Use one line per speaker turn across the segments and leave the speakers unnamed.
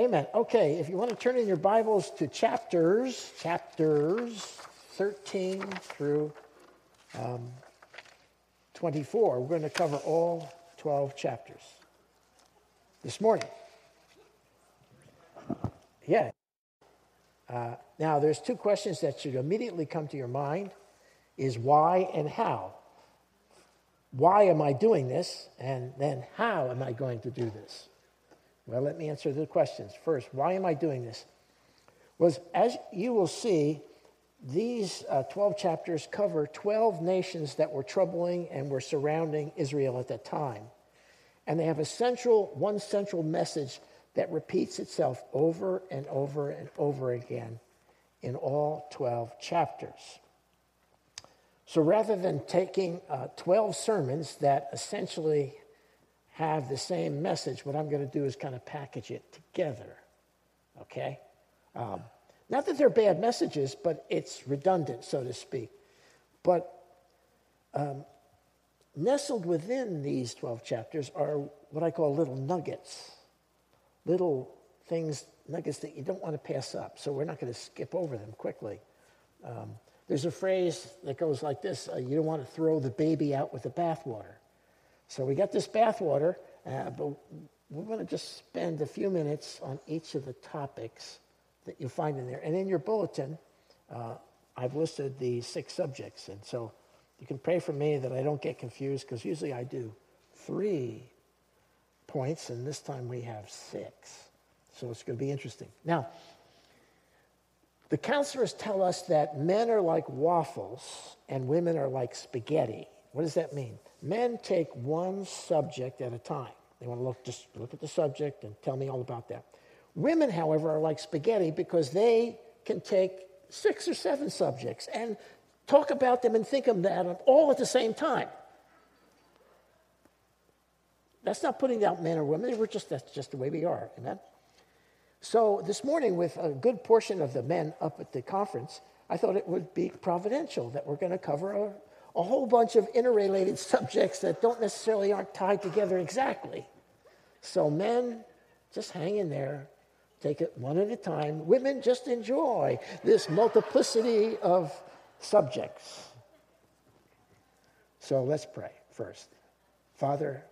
Amen. Okay, if you want to turn in your Bibles to chapters, chapters 13 through um, 24, we're going to cover all 12 chapters this morning. Yeah. Uh, now, there's two questions that should immediately come to your mind is why and how. Why am I doing this? And then how am I going to do this? Well, let me answer the questions. First, why am I doing this? Was as you will see, these uh, 12 chapters cover 12 nations that were troubling and were surrounding Israel at that time. And they have a central, one central message that repeats itself over and over and over again in all 12 chapters. So rather than taking uh, 12 sermons that essentially have the same message, what I'm going to do is kind of package it together. Okay? Um, not that they're bad messages, but it's redundant, so to speak. But um, nestled within these 12 chapters are what I call little nuggets, little things, nuggets that you don't want to pass up. So we're not going to skip over them quickly. Um, there's a phrase that goes like this uh, you don't want to throw the baby out with the bathwater. So we got this bathwater, uh, but we're going to just spend a few minutes on each of the topics that you'll find in there. And in your bulletin, uh, I've listed the six subjects. And so you can pray for me that I don't get confused because usually I do three points, and this time we have six. So it's going to be interesting. Now, the counselors tell us that men are like waffles and women are like spaghetti. What does that mean? Men take one subject at a time. They want to look just look at the subject and tell me all about that. Women, however, are like spaghetti because they can take six or seven subjects and talk about them and think of them all at the same time. That's not putting down men or women. We're just, that's just the way we are. Amen? So this morning, with a good portion of the men up at the conference, I thought it would be providential that we're going to cover a, a whole bunch of interrelated subjects that don't necessarily aren't tied together exactly. So men, just hang in there. Take it one at a time. Women, just enjoy this multiplicity of subjects. So let's pray first. Father,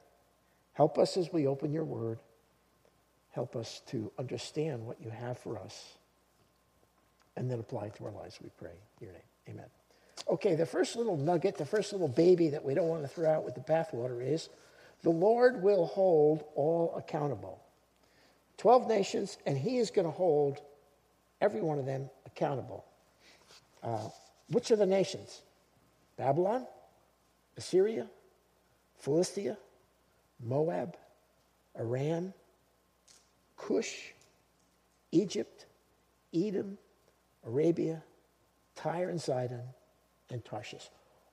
help us as we open your word. Help us to understand what you have for us and then apply it to our lives, we pray. In your name. Amen. Okay, the first little nugget, the first little baby that we don't want to throw out with the bathwater is the Lord will hold all accountable. 12 nations, and he is going to hold every one of them accountable. Uh, which are the nations? Babylon, Assyria, Philistia, Moab, Aram, Cush, Egypt, Edom, Arabia, Tyre and Sidon, and Tarshish.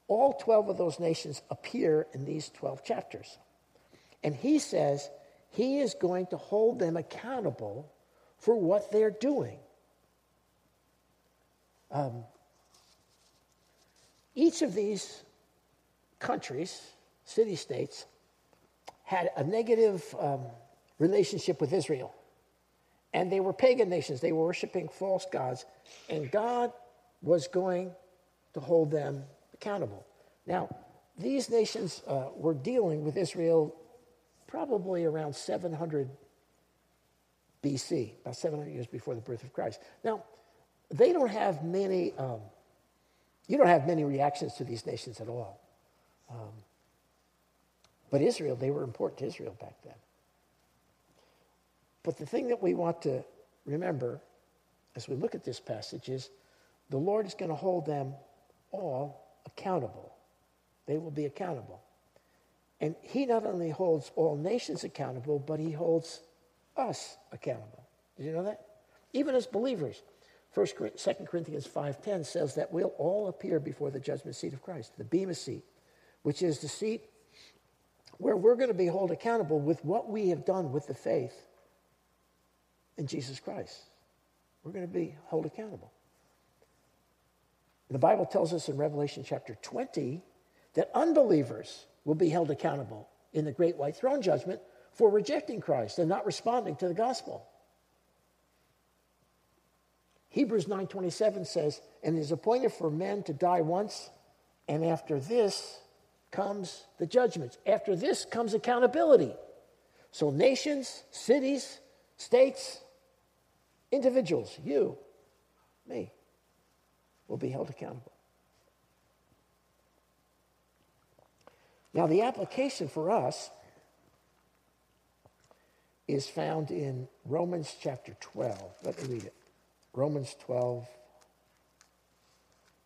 All 12 of those nations appear in these 12 chapters. And he says he is going to hold them accountable for what they're doing. Um, each of these countries, city states, had a negative um, relationship with Israel. And they were pagan nations, they were worshiping false gods. And God was going to hold them accountable. Now, these nations uh, were dealing with Israel probably around 700 BC, about 700 years before the birth of Christ. Now, they don't have many, um, you don't have many reactions to these nations at all. Um, but Israel, they were important to Israel back then. But the thing that we want to remember as we look at this passage is the Lord is going to hold them all accountable. They will be accountable. And He not only holds all nations accountable, but He holds us accountable. Did you know that? Even as believers. 1 2 Corinthians 5.10 says that we'll all appear before the judgment seat of Christ, the Bema seat, which is the seat where we're going to be held accountable with what we have done with the faith in Jesus Christ. We're going to be held accountable. The Bible tells us in Revelation chapter 20 that unbelievers will be held accountable in the great white throne judgment for rejecting Christ and not responding to the gospel. Hebrews 9:27 says, "And it is appointed for men to die once, and after this comes the judgments. After this comes accountability." So nations, cities, states, individuals, you, me, will be held accountable. Now, the application for us is found in Romans chapter 12. Let me read it. Romans 12,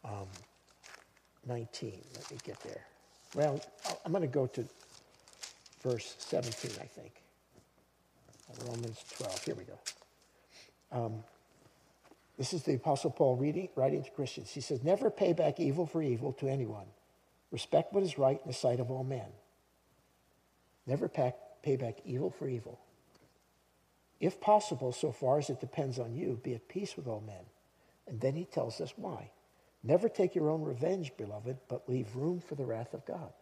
um, 19. Let me get there. Well, I'm going to go to verse 17, I think. Romans 12. Here we go. Um, this is the Apostle Paul reading, writing to Christians. He says, Never pay back evil for evil to anyone. Respect what is right in the sight of all men. Never pay, pay back evil for evil. If possible, so far as it depends on you, be at peace with all men. And then he tells us why. Never take your own revenge, beloved, but leave room for the wrath of God.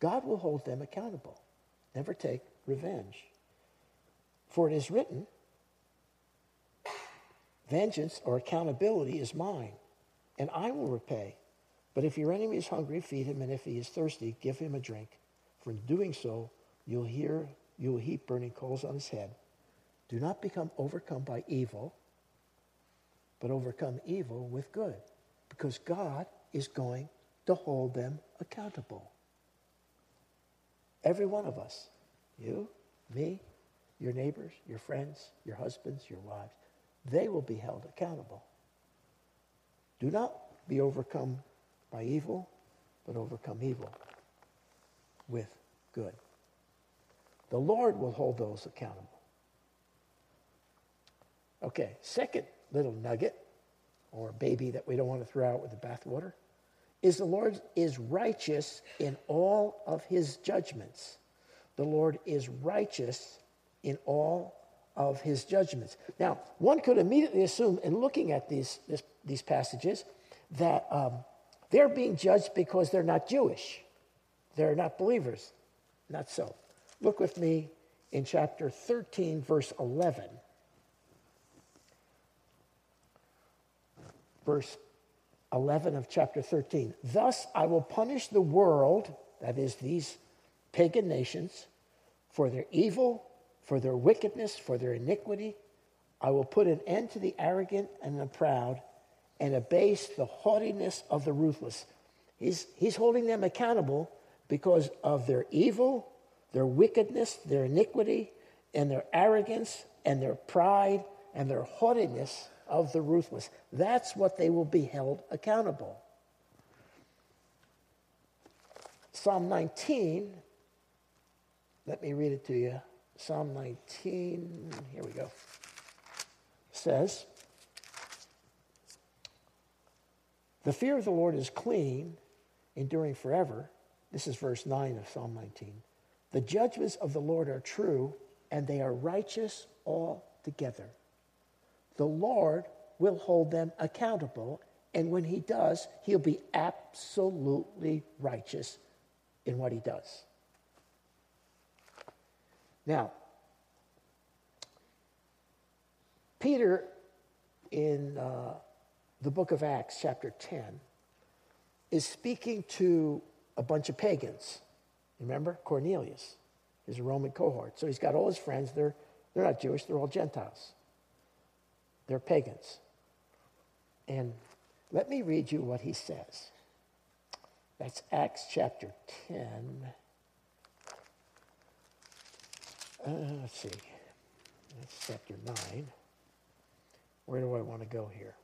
God will hold them accountable. Never take revenge. For it is written, Vengeance or accountability is mine, and I will repay. But if your enemy is hungry, feed him, and if he is thirsty, give him a drink. For in doing so, you'll hear you will heap burning coals on his head. Do not become overcome by evil, but overcome evil with good, because God is going to hold them accountable. Every one of us, you, me, your neighbors, your friends, your husbands, your wives, they will be held accountable. Do not be overcome by evil, but overcome evil with good. The Lord will hold those accountable. Okay, second little nugget or baby that we don't want to throw out with the bathwater is the Lord is righteous in all of his judgments. The Lord is righteous in all of his judgments. Now, one could immediately assume, in looking at these, this, these passages, that um, they're being judged because they're not Jewish. They're not believers. Not so. Look with me in chapter 13, verse 11. Verse 11 of chapter 13. Thus I will punish the world, that is, these pagan nations, for their evil, for their wickedness, for their iniquity. I will put an end to the arrogant and the proud and abase the haughtiness of the ruthless. He's, he's holding them accountable because of their evil, their wickedness, their iniquity, and their arrogance, and their pride, and their haughtiness of the ruthless. That's what they will be held accountable. Psalm 19, let me read it to you. Psalm 19, here we go, says, The fear of the Lord is clean, enduring forever. This is verse 9 of Psalm 19. The judgments of the Lord are true, and they are righteous altogether. The Lord will hold them accountable, and when he does, he'll be absolutely righteous in what he does. Now, Peter in uh, the book of Acts, chapter 10, is speaking to a bunch of pagans. Remember? Cornelius is a Roman cohort. So he's got all his friends. They're, they're not Jewish, they're all Gentiles. They're pagans. And let me read you what he says. That's Acts chapter 10. Uh, let's see. That's chapter 9. Where do I want to go here?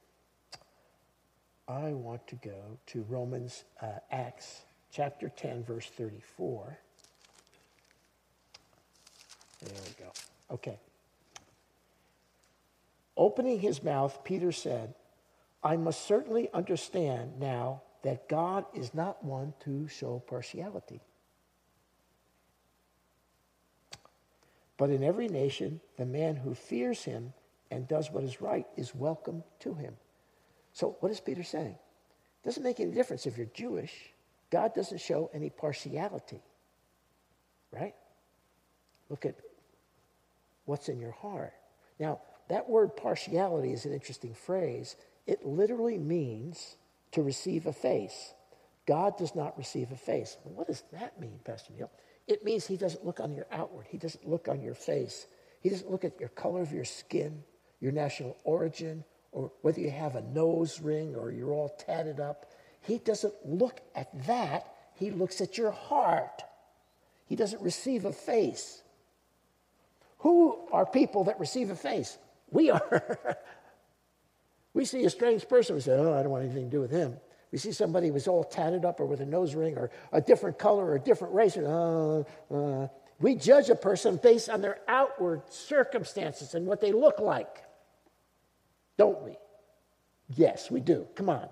I want to go to Romans, uh, Acts chapter 10, verse 34. There we go. Okay. Opening his mouth, Peter said, I must certainly understand now that God is not one to show partiality. But in every nation, the man who fears him and does what is right is welcome to him. So, what is Peter saying? It doesn't make any difference if you're Jewish. God doesn't show any partiality, right? Look at what's in your heart. Now, that word partiality is an interesting phrase. It literally means to receive a face. God does not receive a face. what does that mean, Pastor Neil? It means he doesn't look on your outward, he doesn't look on your face, he doesn't look at your color of your skin, your national origin, or whether you have a nose ring or you're all tatted up. He doesn't look at that. He looks at your heart. He doesn't receive a face. Who are people that receive a face? We are. we see a strange person, we say, Oh, I don't want anything to do with him. We see somebody who's all tatted up or with a nose ring or a different color or a different race. Uh, uh, we judge a person based on their outward circumstances and what they look like. Don't we? Yes, we do. Come on.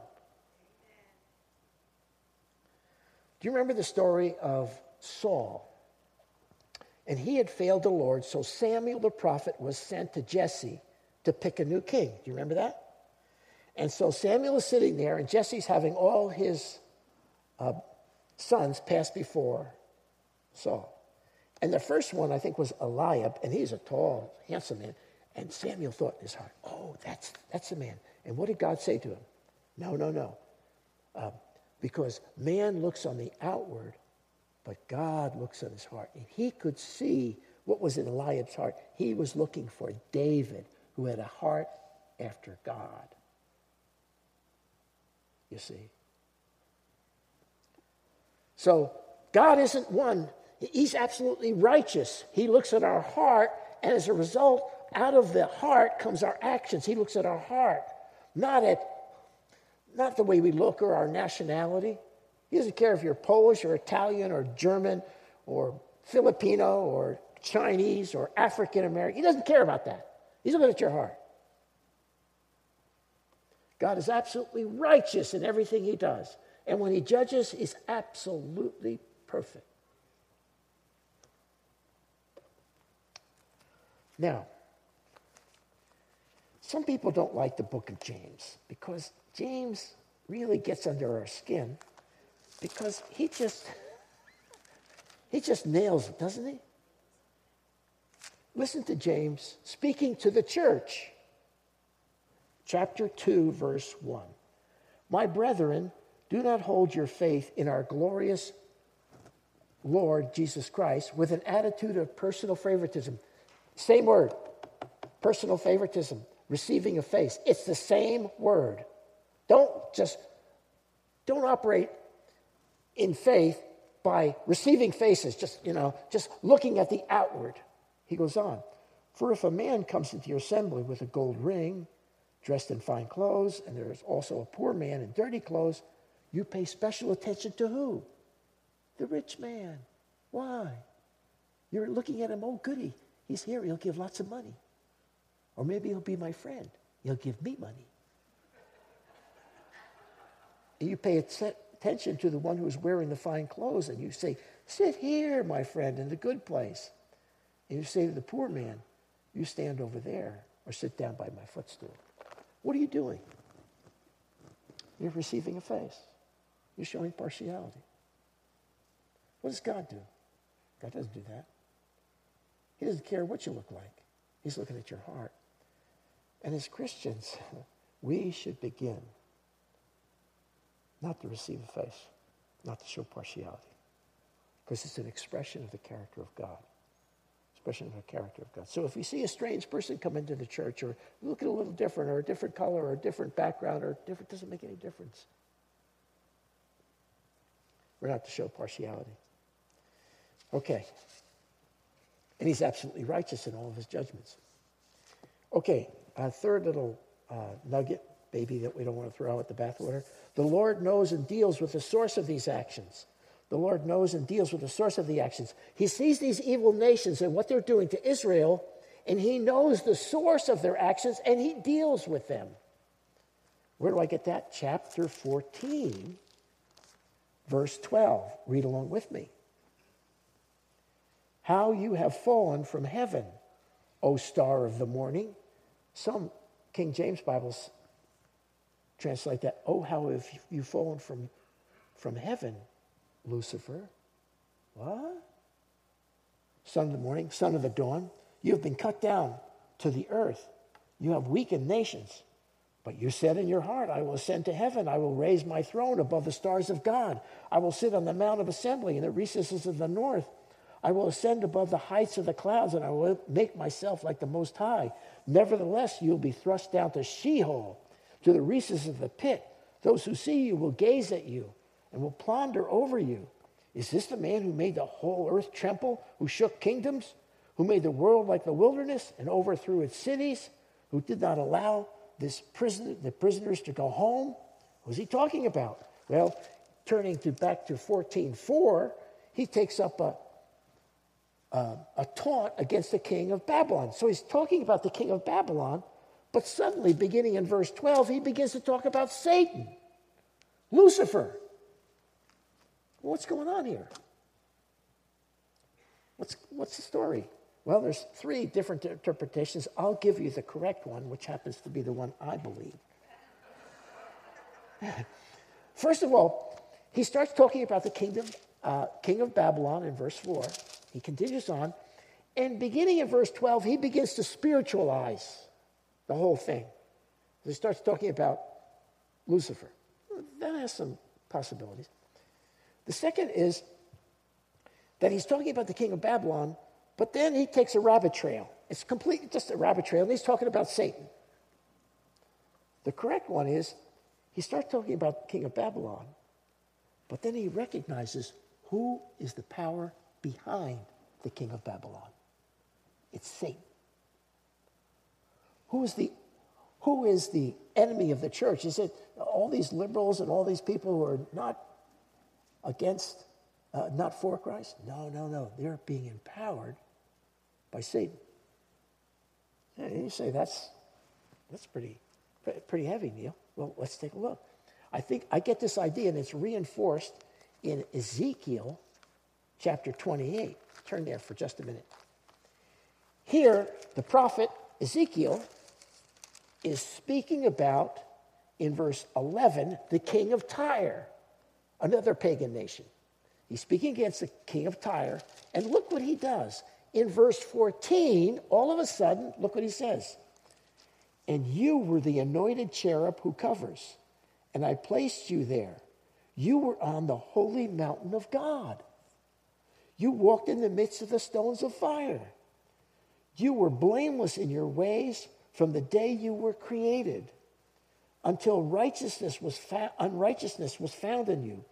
Do you remember the story of Saul? And he had failed the Lord, so Samuel the prophet was sent to Jesse to pick a new king. Do you remember that? And so Samuel is sitting there, and Jesse's having all his uh, sons pass before Saul. And the first one, I think, was Eliab, and he's a tall, handsome man. And Samuel thought in his heart, oh, that's, that's the man. And what did God say to him? No, no, no. Uh, because man looks on the outward, but God looks on his heart. And he could see what was in Eliab's heart. He was looking for David, who had a heart after God. You see? So, God isn't one, He's absolutely righteous. He looks at our heart, and as a result, out of the heart comes our actions. He looks at our heart, not at not the way we look or our nationality. He doesn't care if you're Polish or Italian or German or Filipino or Chinese or African American. He doesn't care about that. He's looking at your heart. God is absolutely righteous in everything he does. And when he judges, he's absolutely perfect. Now, some people don't like the book of James because James really gets under our skin because he just he just nails it, doesn't he? Listen to James speaking to the church. Chapter 2 verse 1. My brethren, do not hold your faith in our glorious Lord Jesus Christ with an attitude of personal favoritism. Same word, personal favoritism receiving a face. It's the same word. Don't just don't operate in faith by receiving faces, just you know, just looking at the outward. He goes on. For if a man comes into your assembly with a gold ring, dressed in fine clothes, and there is also a poor man in dirty clothes, you pay special attention to who? The rich man. Why? You're looking at him, oh, goody. He's here, he'll give lots of money. Or maybe he'll be my friend. He'll give me money. You pay attention to the one who's wearing the fine clothes and you say, Sit here, my friend, in the good place. And you say to the poor man, You stand over there or sit down by my footstool. What are you doing? You're receiving a face. You're showing partiality. What does God do? God doesn't do that. He doesn't care what you look like. He's looking at your heart. And as Christians, we should begin not to receive a face, not to show partiality, because it's an expression of the character of God. Expression of the character of God. So if we see a strange person come into the church or look a little different or a different color or a different background or different, doesn't make any difference. We're not to show partiality. Okay. And he's absolutely righteous in all of his judgments. Okay, a third little uh, nugget, baby, that we don't want to throw out the bathwater. The Lord knows and deals with the source of these actions. The Lord knows and deals with the source of the actions. He sees these evil nations and what they're doing to Israel, and he knows the source of their actions, and he deals with them. Where do I get that? Chapter 14, verse 12. Read along with me how you have fallen from heaven, O star of the morning. Some King James Bibles translate that, oh, how have you fallen from, from heaven, Lucifer? What? Son of the morning, son of the dawn, you have been cut down to the earth. You have weakened nations. But you said in your heart, I will ascend to heaven. I will raise my throne above the stars of God. I will sit on the mount of assembly in the recesses of the north. I will ascend above the heights of the clouds, and I will make myself like the Most High. Nevertheless, you'll be thrust down to Sheol, to the recesses of the pit. Those who see you will gaze at you and will ponder over you. Is this the man who made the whole earth tremble, who shook kingdoms, who made the world like the wilderness and overthrew its cities, who did not allow this prison, the prisoners to go home? Who's he talking about? Well, turning to back to 14.4, he takes up a, a, a taunt against the king of Babylon. So he's talking about the king of Babylon, but suddenly, beginning in verse 12, he begins to talk about Satan, Lucifer. What's going on here? What's, what's the story? Well, there's three different interpretations. I'll give you the correct one, which happens to be the one I believe. First of all, he starts talking about the kingdom, uh, king of Babylon in verse 4. He continues on. And beginning in verse 12, he begins to spiritualize the whole thing. He starts talking about Lucifer. That has some possibilities. The second is that he's talking about the king of Babylon but then he takes a rabbit trail. It's completely just a rabbit trail, and he's talking about Satan. The correct one is he starts talking about the king of Babylon, but then he recognizes who is the power behind the king of Babylon. It's Satan. Who is the who is the enemy of the church? Is it all these liberals and all these people who are not against, uh, not for Christ? No, no, no. They're being empowered by Satan. And you say, that's, that's pretty, pretty heavy, Neil. Well, let's take a look. I think I get this idea, and it's reinforced in Ezekiel chapter 28. Turn there for just a minute. Here, the prophet Ezekiel is speaking about, in verse 11, the king of Tyre, another pagan nation. He's speaking against the king of Tyre, and look what he does in verse 14, all of a sudden, look what he says. And you were the anointed cherub who covers, and I placed you there. You were on the holy mountain of God. You walked in the midst of the stones of fire. You were blameless in your ways from the day you were created until righteousness was fa- unrighteousness was found in you.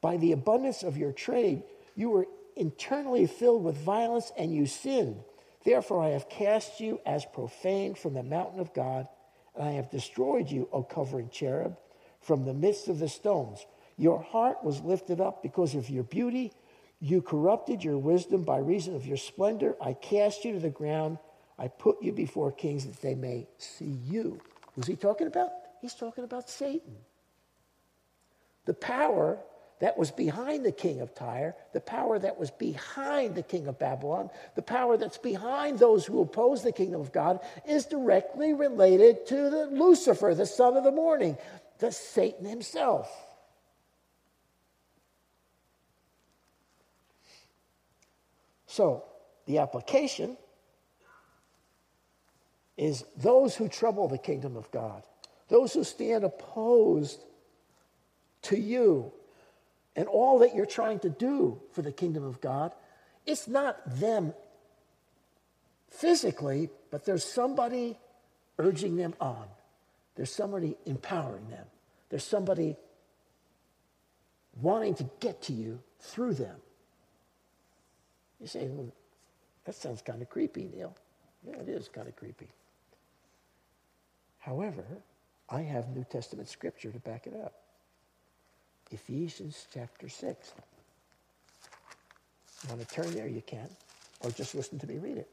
By the abundance of your trade, you were internally filled with violence and you sinned. Therefore, I have cast you as profane from the mountain of God, and I have destroyed you, O covering cherub, from the midst of the stones. Your heart was lifted up because of your beauty. You corrupted your wisdom by reason of your splendor. I cast you to the ground. I put you before kings that they may see you. Who's he talking about? He's talking about Satan. The power that was behind the king of Tyre, the power that was behind the king of Babylon, the power that's behind those who oppose the kingdom of God, is directly related to the Lucifer, the son of the morning, the Satan himself. So, the application is those who trouble the kingdom of God, those who stand opposed to you and all that you're trying to do for the kingdom of God, it's not them physically, but there's somebody urging them on. There's somebody empowering them. There's somebody wanting to get to you through them. You say, well, that sounds kind of creepy, Neil. Yeah, it is kind of creepy. However, I have New Testament scripture to back it up. Ephesians chapter 6. You want to turn there? You can. Or just listen to me read it.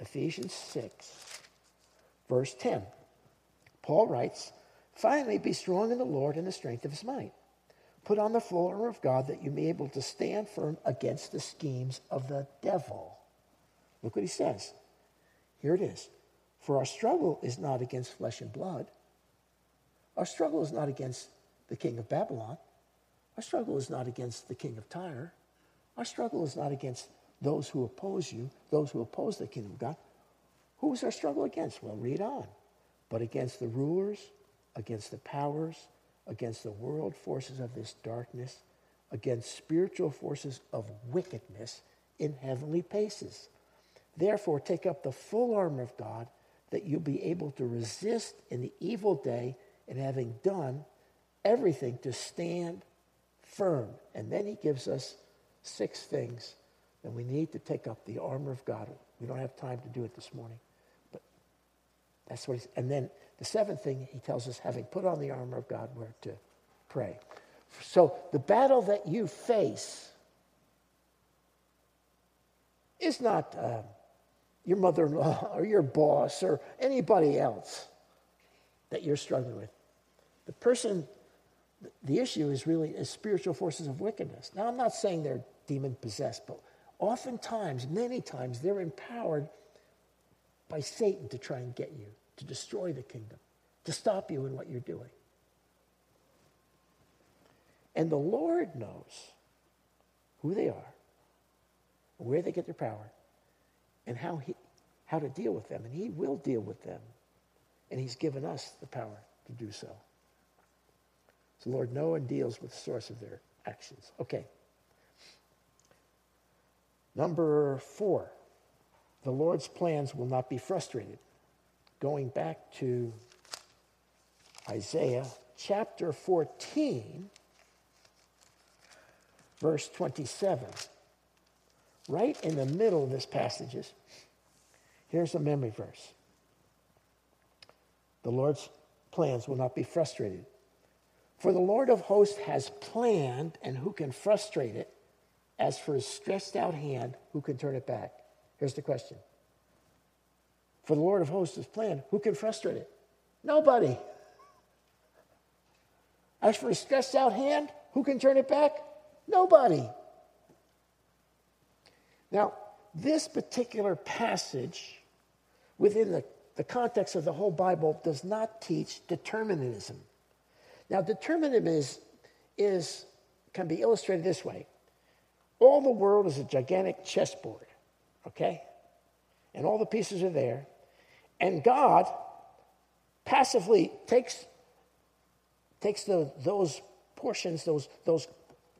Ephesians 6, verse 10. Paul writes, Finally, be strong in the Lord and the strength of his might. Put on the full armor of God that you may be able to stand firm against the schemes of the devil. Look what he says. Here it is. For our struggle is not against flesh and blood. Our struggle is not against the king of Babylon. Our struggle is not against the king of Tyre. Our struggle is not against those who oppose you, those who oppose the kingdom of God. Who's our struggle against? Well, read on. But against the rulers, against the powers, against the world forces of this darkness, against spiritual forces of wickedness in heavenly places. Therefore, take up the full armor of God that you'll be able to resist in the evil day, and having done everything to stand firm. And then he gives us six things that we need to take up the armor of God. We don't have time to do it this morning, but that's what he's. And then the seventh thing he tells us, having put on the armor of God, where to pray. So the battle that you face is not. Uh, your mother in law or your boss or anybody else that you're struggling with. The person, the issue is really is spiritual forces of wickedness. Now, I'm not saying they're demon possessed, but oftentimes, many times, they're empowered by Satan to try and get you, to destroy the kingdom, to stop you in what you're doing. And the Lord knows who they are, where they get their power, and how, he, how to deal with them. And He will deal with them. And He's given us the power to do so. So, Lord, no one deals with the source of their actions. Okay. Number four, the Lord's plans will not be frustrated. Going back to Isaiah chapter 14, verse 27 right in the middle of this passage is here's a memory verse. The Lord's plans will not be frustrated. For the Lord of hosts has planned, and who can frustrate it? As for his stretched out hand, who can turn it back? Here's the question. For the Lord of hosts has planned, who can frustrate it? Nobody. As for his stretched out hand, who can turn it back? Nobody. Now, this particular passage within the, the context of the whole Bible does not teach determinism. Now, determinism is, is, can be illustrated this way all the world is a gigantic chessboard, okay? And all the pieces are there. And God passively takes, takes the, those portions, those, those,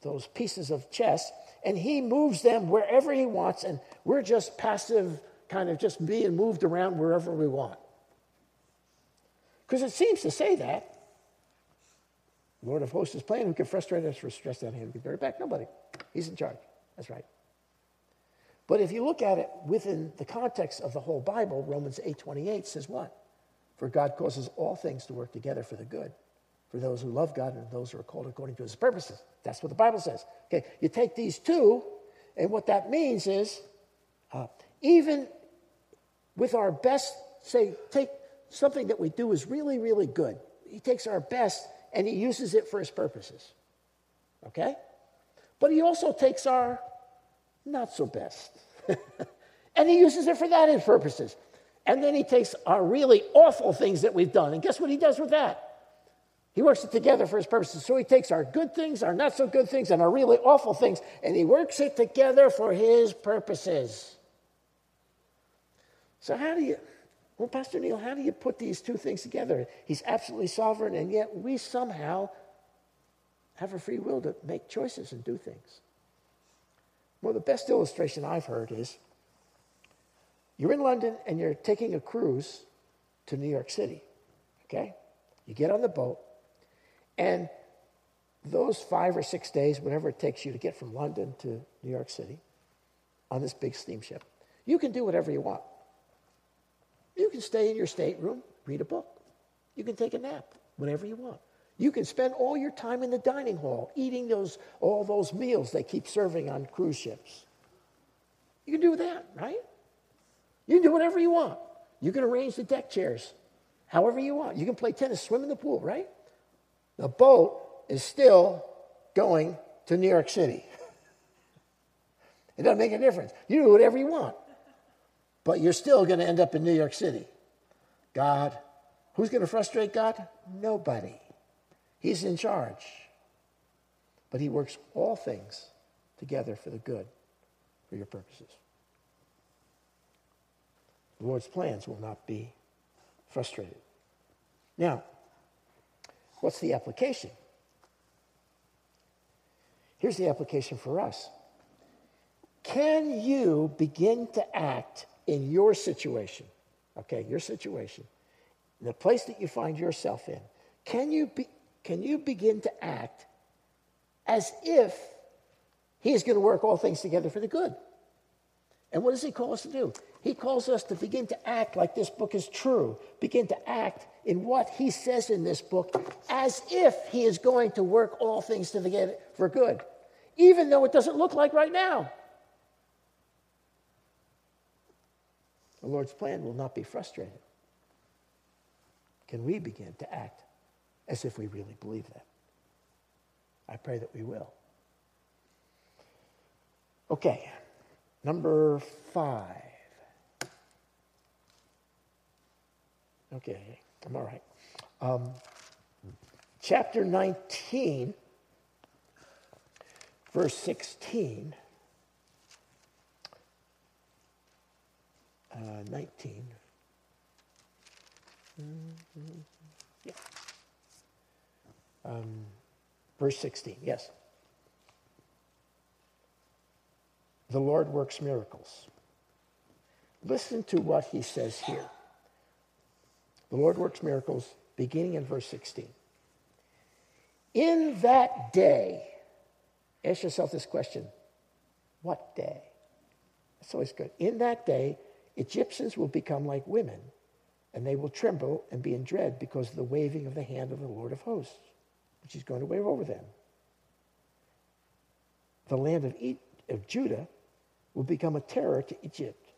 those pieces of chess, and he moves them wherever he wants, and we're just passive, kind of just being moved around wherever we want. Because it seems to say that. Lord of hosts is playing. Who can frustrate us for stress out? Who can it back? Nobody. He's in charge. That's right. But if you look at it within the context of the whole Bible, Romans 8:28 says what? For God causes all things to work together for the good for those who love God and those who are called according to his purposes. That's what the Bible says. Okay, you take these two, and what that means is uh, even with our best, say, take something that we do is really, really good. He takes our best and he uses it for his purposes. Okay? But he also takes our not so best and he uses it for that his purposes. And then he takes our really awful things that we've done. And guess what he does with that? He works it together for his purposes. So he takes our good things, our not so good things, and our really awful things, and he works it together for his purposes. So, how do you, well, Pastor Neil, how do you put these two things together? He's absolutely sovereign, and yet we somehow have a free will to make choices and do things. Well, the best illustration I've heard is you're in London and you're taking a cruise to New York City, okay? You get on the boat, and those five or six days, whatever it takes you to get from London to New York City on this big steamship, you can do whatever you want. You can stay in your stateroom, read a book. You can take a nap, whatever you want. You can spend all your time in the dining hall eating those, all those meals they keep serving on cruise ships. You can do that, right? You can do whatever you want. You can arrange the deck chairs however you want. You can play tennis, swim in the pool, right? The boat is still going to New York City. It doesn't make a difference. You do whatever you want, but you're still going to end up in New York City. God, who's going to frustrate God? Nobody. He's in charge. But He works all things together for the good, for your purposes. the Lord's plans will not be frustrated. Now, what's the application? Here's the application for us. Can you begin to act in your situation? Okay, your situation, the place that you find yourself in. Can you, be, can you begin to act as if He is going to work all things together for the good? And what does He call us to do? He calls us to begin to act like this book is true, begin to act in what He says in this book as if He is going to work all things together for good, even though it doesn't look like right now. The Lord's plan will not be frustrated. Can we begin to act as if we really believe that? I pray that we will. Okay, number five. Okay, I'm all right. Um, chapter 19, verse 16. Uh, 19. Mm-hmm. Yeah. Um, verse 16, yes. The Lord works miracles. Listen to what he says here. The Lord works miracles beginning in verse 16. In that day, ask yourself this question what day? That's always good. In that day, Egyptians will become like women, and they will tremble and be in dread because of the waving of the hand of the Lord of hosts, which is going to wave over them. The land of, e- of Judah will become a terror to Egypt.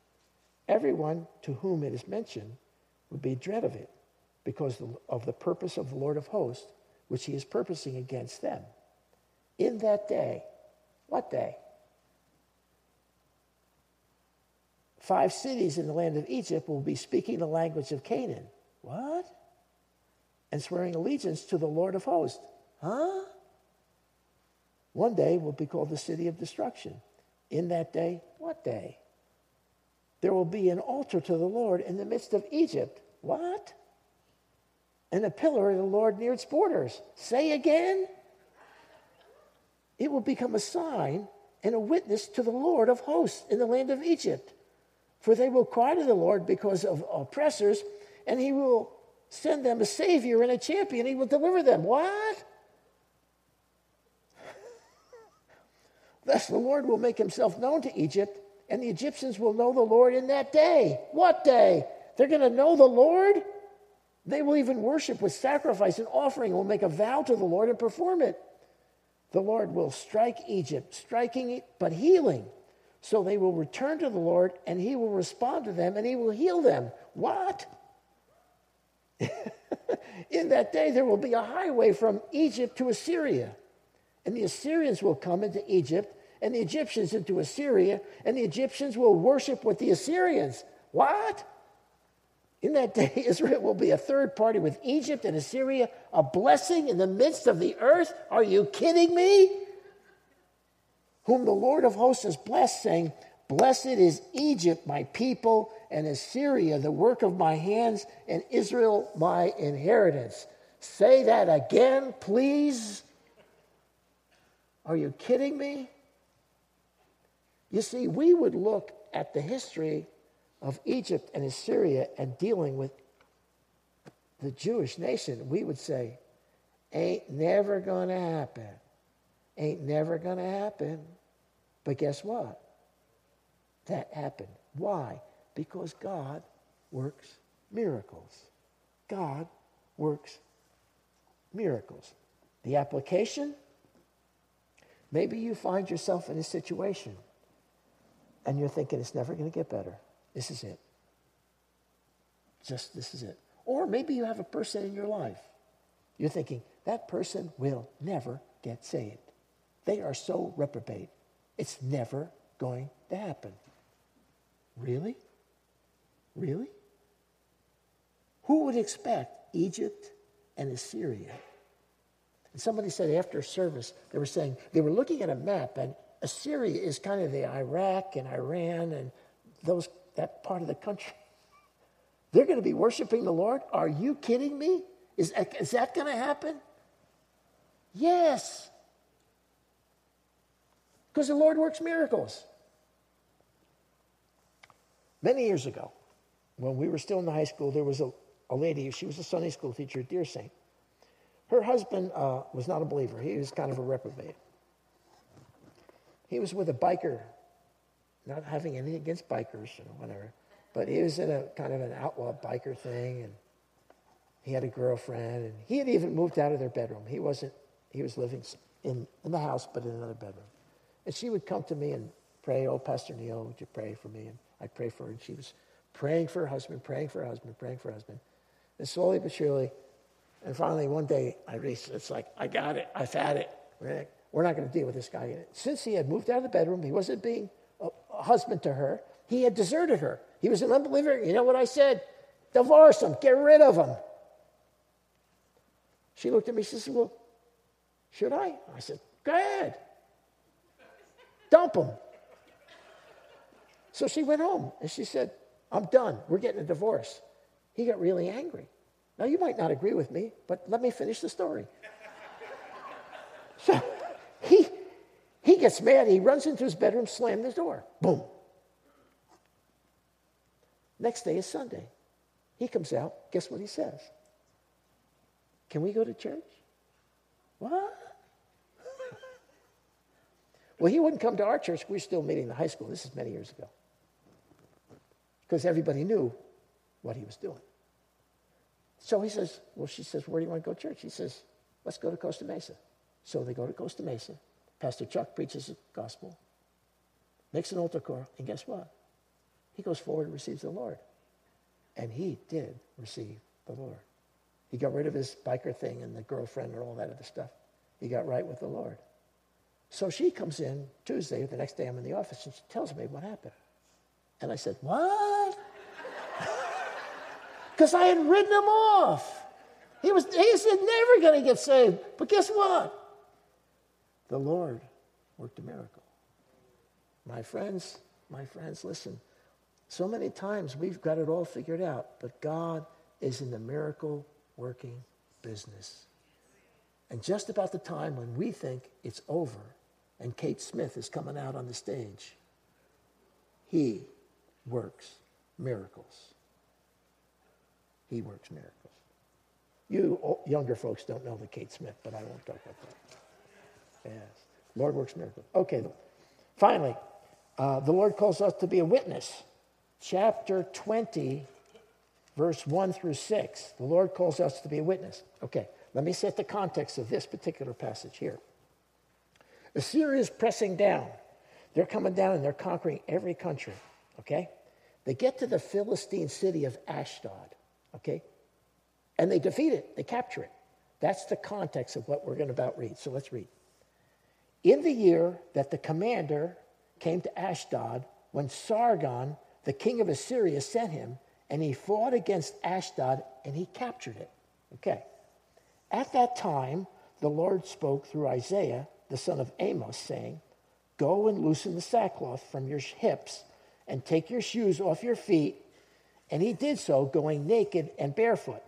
Everyone to whom it is mentioned would be dread of it because of the purpose of the Lord of hosts, which he is purposing against them. In that day, what day? Five cities in the land of Egypt will be speaking the language of Canaan. What? And swearing allegiance to the Lord of hosts. Huh? One day will be called the city of destruction. In that day, what day? There will be an altar to the Lord in the midst of Egypt. What? And a pillar of the Lord near its borders. Say again. It will become a sign and a witness to the Lord of hosts in the land of Egypt. For they will cry to the Lord because of oppressors, and he will send them a savior and a champion. He will deliver them. What? Thus the Lord will make himself known to Egypt, and the Egyptians will know the Lord in that day. What day? They're going to know the Lord? They will even worship with sacrifice and offering, will make a vow to the Lord and perform it. The Lord will strike Egypt, striking but healing. So they will return to the Lord and he will respond to them and he will heal them. What? In that day, there will be a highway from Egypt to Assyria. And the Assyrians will come into Egypt and the Egyptians into Assyria, and the Egyptians will worship with the Assyrians. What? In that day, Israel will be a third party with Egypt and Assyria, a blessing in the midst of the earth. Are you kidding me? Whom the Lord of hosts has blessed, saying, Blessed is Egypt, my people, and Assyria, the work of my hands, and Israel, my inheritance. Say that again, please. Are you kidding me? You see, we would look at the history of Egypt and Assyria and dealing with the Jewish nation, we would say, ain't never to happen. Ain't never to happen. But guess what? That happened. Why? Because God works miracles. God works miracles. The application? Maybe you find yourself in a situation and you're thinking it's never going to get better. This is it. Just this is it. Or maybe you have a person in your life. You're thinking, that person will never get saved. They are so reprobate. It's never going to happen. Really? Really? Who would expect Egypt and Assyria? And somebody said after service, they were saying, they were looking at a map, and Assyria is kind of the Iraq and Iran and those that part of the country. They're going to be worshiping the Lord? Are you kidding me? Is, is that going to happen? Yes. Because the Lord works miracles. Many years ago, when we were still in the high school, there was a, a lady, she was a Sunday school teacher at Deer Saint. Her husband uh, was not a believer, he was kind of a reprobate. He was with a biker, not having anything against bikers or whatever, but he was in a kind of an outlaw biker thing, and he had a girlfriend, and he had even moved out of their bedroom. He wasn't, he was living in, in the house, but in another bedroom. And she would come to me and pray, Oh, Pastor Neil, would you pray for me? And I'd pray for her. And she was praying for her husband, praying for her husband, praying for her husband. And slowly but surely, and finally one day, I reached, it's like, I got it. I've had it. We're not going to deal with this guy. Since he had moved out of the bedroom, he wasn't being a, a husband to her. He had deserted her. He was an unbeliever. You know what I said? Divorce him. Get rid of him. She looked at me. She said, Well, should I? I said, Go ahead. Dump him. So she went home and she said, I'm done. We're getting a divorce. He got really angry. Now, you might not agree with me, but let me finish the story. so he, he gets mad. He runs into his bedroom, slams the door. Boom. Next day is Sunday. He comes out. Guess what he says? Can we go to church? What? Well, he wouldn't come to our church. We were still meeting in the high school. This is many years ago. Because everybody knew what he was doing. So he says, Well, she says, Where do you want to go to church? He says, Let's go to Costa Mesa. So they go to Costa Mesa. Pastor Chuck preaches the gospel, makes an altar call, and guess what? He goes forward and receives the Lord. And he did receive the Lord. He got rid of his biker thing and the girlfriend and all that other stuff. He got right with the Lord. So she comes in Tuesday, the next day I'm in the office, and she tells me what happened. And I said, What? Because I had written him off. He was he's never going to get saved. But guess what? The Lord worked a miracle. My friends, my friends, listen. So many times we've got it all figured out, but God is in the miracle working business. And just about the time when we think it's over, and Kate Smith is coming out on the stage. He works miracles. He works miracles. You younger folks don't know the Kate Smith, but I won't talk about that. Yes. Lord works miracles. Okay. Finally, uh, the Lord calls us to be a witness. Chapter 20, verse 1 through 6. The Lord calls us to be a witness. Okay, let me set the context of this particular passage here. Assyria is pressing down. They're coming down and they're conquering every country, okay? They get to the Philistine city of Ashdod, okay? And they defeat it, they capture it. That's the context of what we're going to about read. So let's read. In the year that the commander came to Ashdod, when Sargon, the king of Assyria, sent him, and he fought against Ashdod and he captured it. Okay. At that time, the Lord spoke through Isaiah the son of Amos, saying, Go and loosen the sackcloth from your hips and take your shoes off your feet. And he did so, going naked and barefoot.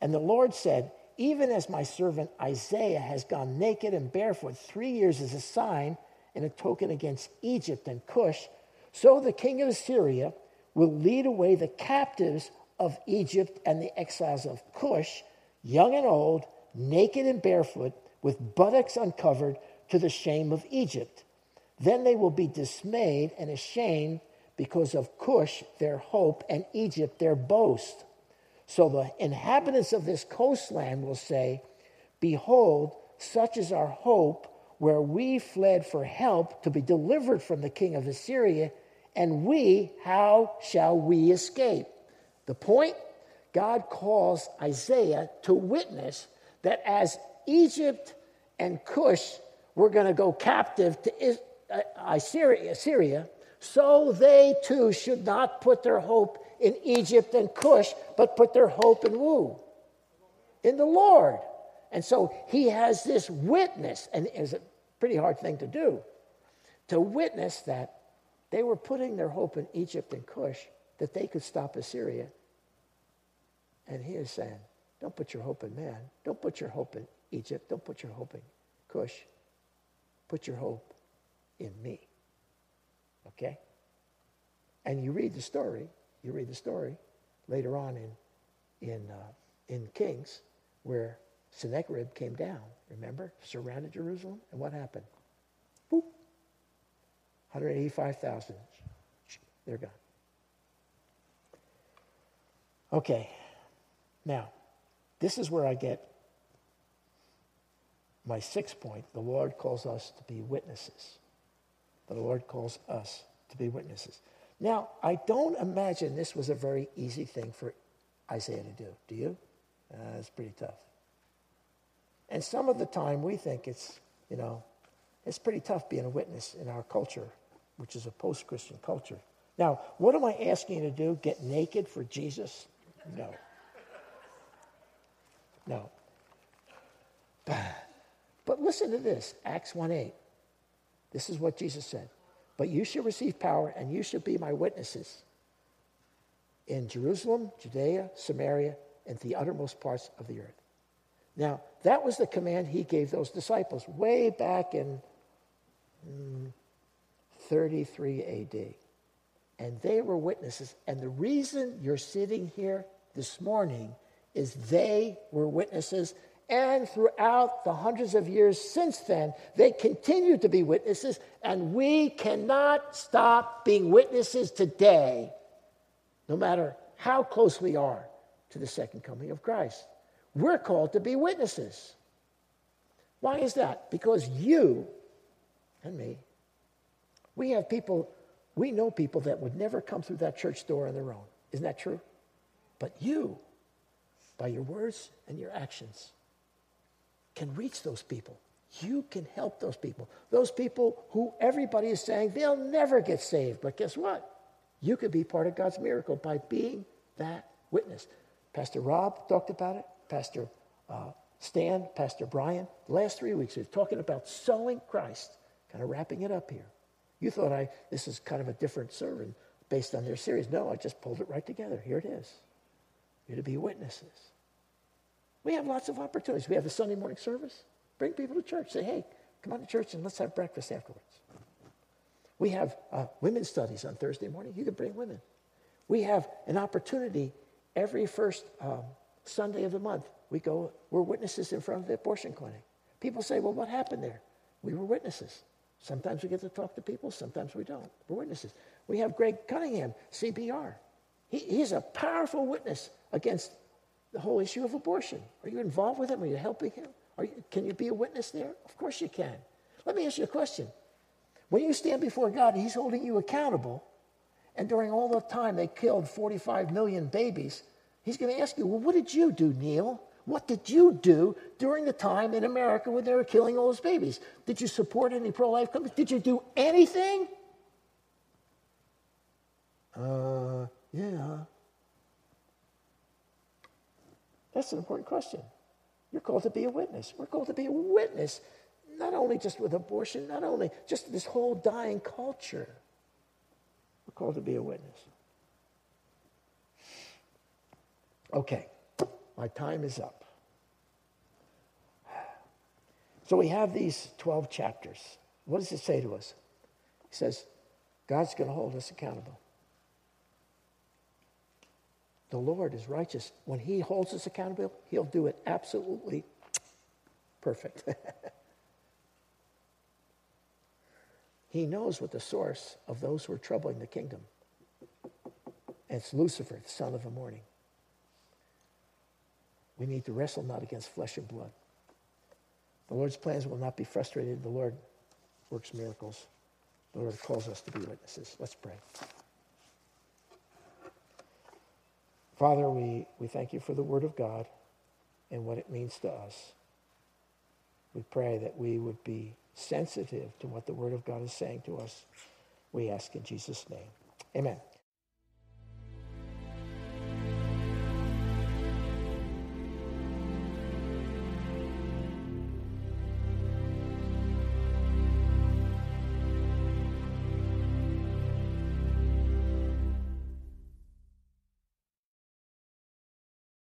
And the Lord said, Even as my servant Isaiah has gone naked and barefoot three years as a sign and a token against Egypt and Cush, so the king of Assyria will lead away the captives of Egypt and the exiles of Cush, young and old, naked and barefoot with buttocks uncovered to the shame of Egypt. Then they will be dismayed and ashamed because of Cush, their hope, and Egypt, their boast. So the inhabitants of this coastland will say, Behold, such is our hope, where we fled for help to be delivered from the king of Assyria, and we, how shall we escape? The point God calls Isaiah to witness that as Egypt and Cush were going to go captive to uh, Assyria, so they too should not put their hope in Egypt and Cush, but put their hope in who? In the Lord. And so he has this witness, and it's a pretty hard thing to do, to witness that they were putting their hope in Egypt and Cush, that they could stop Assyria, And he is saying, don't put your hope in man. Don't put your hope in Egypt. Don't put your hope in Cush. Put your hope in me. Okay? And you read the story. You read the story later on in, in, uh, in Kings where Sennacherib came down, remember? Surrounded Jerusalem. And what happened? Boop. 185,000. They're gone. Okay. Now, this is where I get my sixth point. The Lord calls us to be witnesses. The Lord calls us to be witnesses. Now, I don't imagine this was a very easy thing for Isaiah to do. Do you? Uh, it's pretty tough. And some of the time we think it's, you know, it's pretty tough being a witness in our culture, which is a post Christian culture. Now, what am I asking you to do? Get naked for Jesus? No. No. But listen to this Acts 1 8. This is what Jesus said. But you shall receive power, and you shall be my witnesses in Jerusalem, Judea, Samaria, and the uttermost parts of the earth. Now, that was the command he gave those disciples way back in mm, 33 AD. And they were witnesses. And the reason you're sitting here this morning is they were witnesses. And throughout the hundreds of years since then, they continue to be witnesses. And we cannot stop being witnesses today, no matter how close we are to the second coming of Christ. We're called to be witnesses. Why is that? Because you and me, we have people, we know people that would never come through that church door on their own. Isn't that true? But you, by your words and your actions, can reach those people. You can help those people. Those people who everybody is saying they'll never get saved. But guess what? You could be part of God's miracle by being that witness. Pastor Rob talked about it. Pastor uh, Stan, Pastor Brian. The last three weeks, we've talking about sowing Christ, kind of wrapping it up here. You thought I this is kind of a different sermon based on their series. No, I just pulled it right together. Here it is. You're to be witnesses. We have lots of opportunities. We have the Sunday morning service. Bring people to church. Say, hey, come on to church and let's have breakfast afterwards. We have uh, women's studies on Thursday morning. You can bring women. We have an opportunity every first um, Sunday of the month. We go, we're witnesses in front of the abortion clinic. People say, well, what happened there? We were witnesses. Sometimes we get to talk to people, sometimes we don't. We're witnesses. We have Greg Cunningham, CBR. He, he's a powerful witness against the whole issue of abortion. Are you involved with him? Are you helping him? You, can you be a witness there? Of course you can. Let me ask you a question. When you stand before God, He's holding you accountable, and during all the time they killed 45 million babies, He's going to ask you, well, what did you do, Neil? What did you do during the time in America when they were killing all those babies? Did you support any pro life companies? Did you do anything? Uh, yeah. That's an important question. You're called to be a witness. We're called to be a witness, not only just with abortion, not only just this whole dying culture. We're called to be a witness. Okay, my time is up. So we have these 12 chapters. What does it say to us? He says, God's going to hold us accountable. The Lord is righteous. When He holds us accountable, He'll do it absolutely perfect. he knows what the source of those who are troubling the kingdom. And it's Lucifer, the son of the morning. We need to wrestle not against flesh and blood. The Lord's plans will not be frustrated. The Lord works miracles. The Lord calls us to be witnesses. Let's pray. Father, we, we thank you for the Word of God and what it means to us. We pray that we would be sensitive to what the Word of God is saying to us. We ask in Jesus' name. Amen.